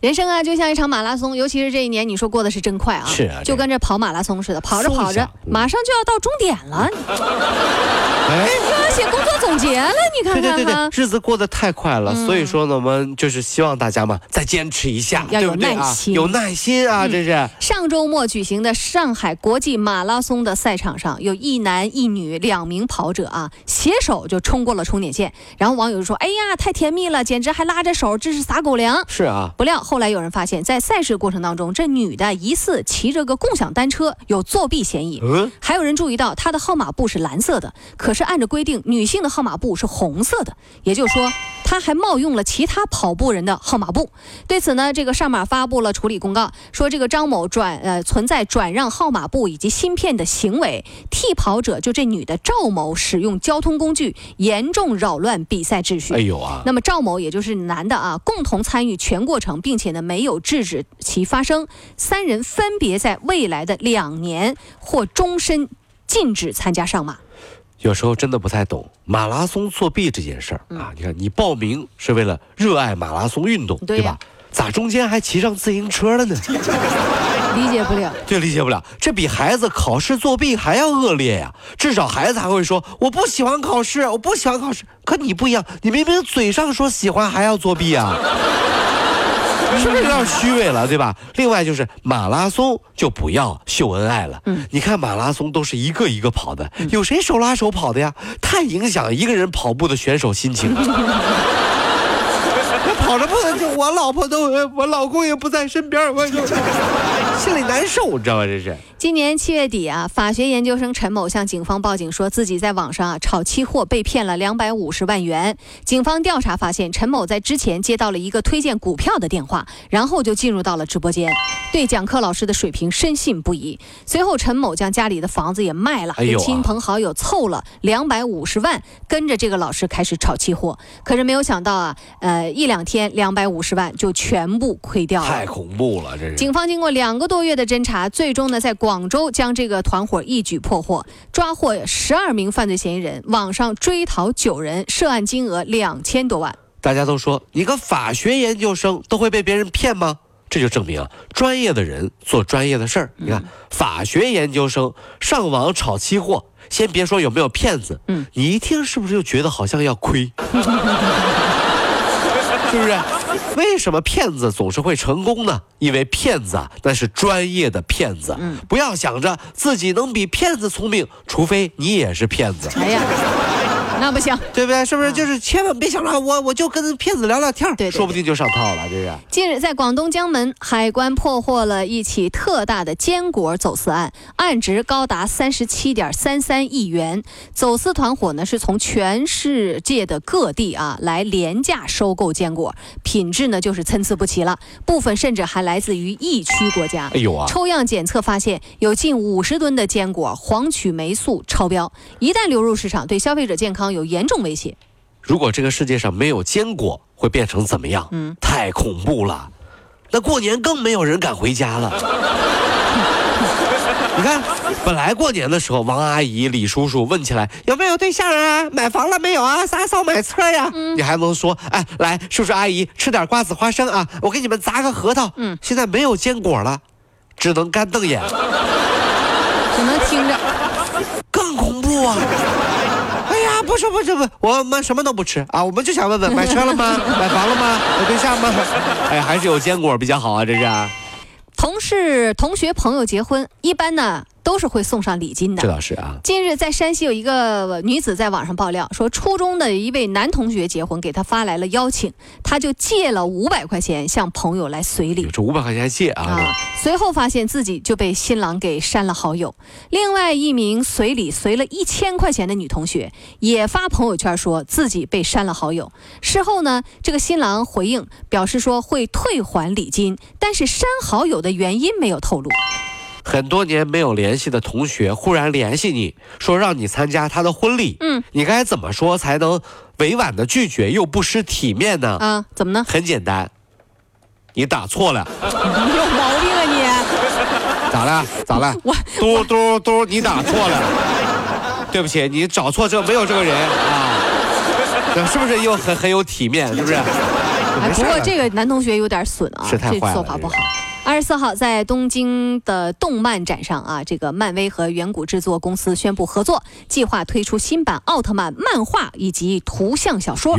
人生啊，就像一场马拉松，尤其是这一年，你说过的是真快啊！是啊，就跟这跑马拉松似的，跑着跑着，马上就要到终点了。哎，要写工作总结了，你看看对对对对，日子过得太快了，所以说呢，我们就是希望大家嘛，再坚持一下，要有耐心，有耐心啊！这是上周末举行的上海国际马拉松的赛场上，有一男一女两名跑者啊，携手就冲过了终点线。然后网友就说：“哎呀，太甜蜜了，简直还拉着手，这是撒狗粮。”是啊，不料后来有人发现，在赛事过程当中，这女的疑似骑着个共享单车，有作弊嫌疑。嗯，还有人注意到她的号码布是蓝色的，可是按照规定，女性的号码布是红色的，也就是说，她还冒用了其他跑步人的号码布。对此呢，这个上马发布了处理公告，说这个张某转呃存在转让号码布以及芯片的行为，替跑者就这女的赵某使用交通工具，严重扰乱比赛秩序。哎呦啊！那么赵某也就是男的啊，共同参与全过程，并且呢没有。制止其发生，三人分别在未来的两年或终身禁止参加上马。有时候真的不太懂马拉松作弊这件事儿啊！你看，你报名是为了热爱马拉松运动，对吧？咋中间还骑上自行车了呢？理解不了，对，理解不了。这比孩子考试作弊还要恶劣呀！至少孩子还会说：“我不喜欢考试，我不喜欢考试。”可你不一样，你明明嘴上说喜欢，还要作弊啊！是不是有点虚伪了，对吧？另外就是马拉松就不要秀恩爱了。嗯，你看马拉松都是一个一个跑的，有谁手拉手跑的呀？太影响一个人跑步的选手心情了。跑着跑着，我老婆都，我老公也不在身边，我就心里难受，你知道吗？这是。今年七月底啊，法学研究生陈某向警方报警，说自己在网上啊炒期货被骗了两百五十万元。警方调查发现，陈某在之前接到了一个推荐股票的电话，然后就进入到了直播间，对讲课老师的水平深信不疑。随后，陈某将家里的房子也卖了，给亲朋好友凑了两百五十万，跟着这个老师开始炒期货。可是没有想到啊，呃，一两天两百五十万就全部亏掉了，太恐怖了！这是。警方经过两个多月的侦查，最终呢，在广广州将这个团伙一举破获，抓获十二名犯罪嫌疑人，网上追逃九人，涉案金额两千多万。大家都说，你个法学研究生都会被别人骗吗？这就证明啊，专业的人做专业的事儿。你看，法学研究生上网炒期货，先别说有没有骗子，嗯，你一听是不是就觉得好像要亏？是不是？为什么骗子总是会成功呢？因为骗子啊，那是专业的骗子。嗯，不要想着自己能比骗子聪明，除非你也是骗子。哎呀。那不行，对不对？是不是？就是千万别想着我，我就跟骗子聊聊天对，说不定就上套了。这是。近日，在广东江门，海关破获了一起特大的坚果走私案，案值高达三十七点三三亿元。走私团伙呢，是从全世界的各地啊来廉价收购坚果，品质呢就是参差不齐了，部分甚至还来自于疫区国家。哎呦啊！抽样检测发现，有近五十吨的坚果黄曲霉素超标，一旦流入市场，对消费者健康。有严重威胁。如果这个世界上没有坚果，会变成怎么样？嗯，太恐怖了。那过年更没有人敢回家了。你看，本来过年的时候，王阿姨、李叔叔问起来有没有对象啊，买房了没有啊，啥时候买车呀？你还能说，哎，来，叔叔阿姨吃点瓜子花生啊，我给你们砸个核桃。嗯，现在没有坚果了，只能干瞪眼，只能听着，更。不是不是不，我们什么都不吃啊！我们就想问问，买车了吗？买房了吗？有对象吗？哎，还是有坚果比较好啊！这是。同事、同学、朋友结婚，一般呢。都是会送上礼金的，这倒是啊。近日在山西有一个女子在网上爆料说，初中的一位男同学结婚，给她发来了邀请，她就借了五百块钱向朋友来随礼。这五百块钱借啊！随后发现自己就被新郎给删了好友。另外一名随礼随了一千块钱的女同学也发朋友圈说自己被删了好友。事后呢，这个新郎回应表示说会退还礼金，但是删好友的原因没有透露。很多年没有联系的同学忽然联系你说让你参加他的婚礼，嗯，你该怎么说才能委婉的拒绝又不失体面呢？啊，怎么呢？很简单，你打错了，你 有毛病啊你！咋了？咋了？我嘟嘟嘟，你打错了，对不起，你找错这没有这个人啊，这是不是又很很有体面？是不是？哎，不过这个男同学有点损啊，这是太坏了做法不好这个。二十四号，在东京的动漫展上啊，这个漫威和远古制作公司宣布合作，计划推出新版奥特曼漫画以及图像小说。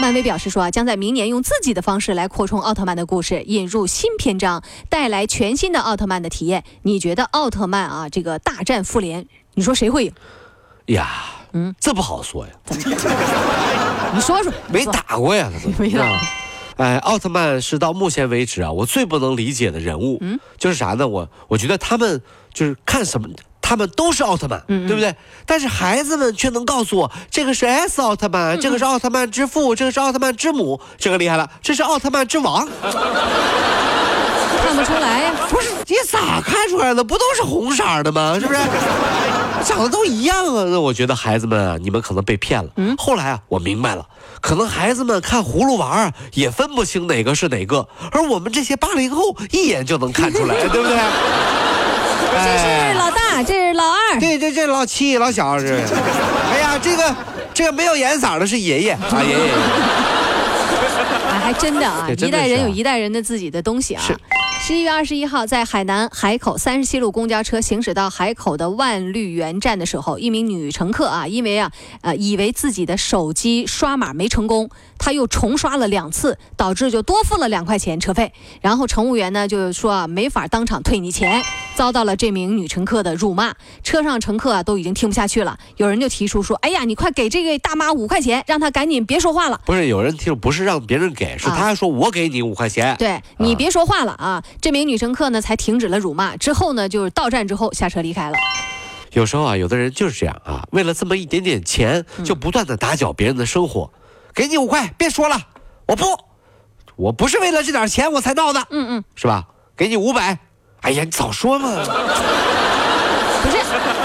漫威表示说啊，将在明年用自己的方式来扩充奥特曼的故事，引入新篇章，带来全新的奥特曼的体验。你觉得奥特曼啊，这个大战复联，你说谁会赢？呀，嗯，这不好说呀，你说说，没打过呀，他 没打过哎，奥特曼是到目前为止啊，我最不能理解的人物，嗯，就是啥呢？我我觉得他们就是看什么，他们都是奥特曼，嗯对不对？但是孩子们却能告诉我，这个是 S 奥特嗯曼，这个是奥特曼之父，这个是奥特曼之母，这个厉害了，这是奥特曼之王。看不出来呀。不是你咋看出来的？不都是红色的吗？是不是？长得都一样啊！那我觉得孩子们啊，你们可能被骗了。嗯，后来啊，我明白了，可能孩子们看葫芦娃啊，也分不清哪个是哪个，而我们这些八零后一眼就能看出来，对不对？这是老大，这是老二。对对，这老七老小是。哎呀，这个这个没有颜色的是爷爷 啊，爷爷。啊，还真的啊，一代人有一代人的自己的东西啊。是十一月二十一号，在海南海口三十七路公交车行驶到海口的万绿园站的时候，一名女乘客啊，因为啊，呃，以为自己的手机刷码没成功，她又重刷了两次，导致就多付了两块钱车费。然后乘务员呢就说啊，没法当场退你钱，遭到了这名女乘客的辱骂。车上乘客啊都已经听不下去了，有人就提出说，哎呀，你快给这位大妈五块钱，让她赶紧别说话了。不是有人提出，不是让别人给，是啊他还说我给你五块钱。对你别说话了啊！这名女乘客呢才停止了辱骂，之后呢就是到站之后下车离开了。有时候啊，有的人就是这样啊，为了这么一点点钱，就不断的打搅别人的生活。给你五块，别说了，我不，我不是为了这点钱我才闹的，嗯嗯，是吧？给你五百，哎呀，你早说嘛，不是，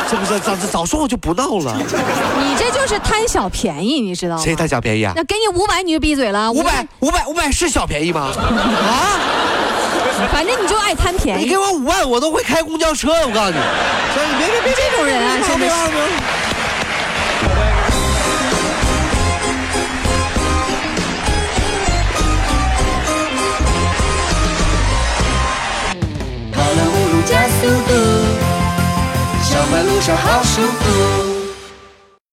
是不是？早早说我就不闹了。你是贪小便宜，你知道吗？谁贪小便宜啊？那给你五百你就闭嘴了。五百，五百，五百是小便宜吗？啊！反正你就爱贪便宜你给。我五万，我都会开公交车。我告诉你，所以你别别别这种人啊真的是别别别跑了五路加速度，上班路上好舒服。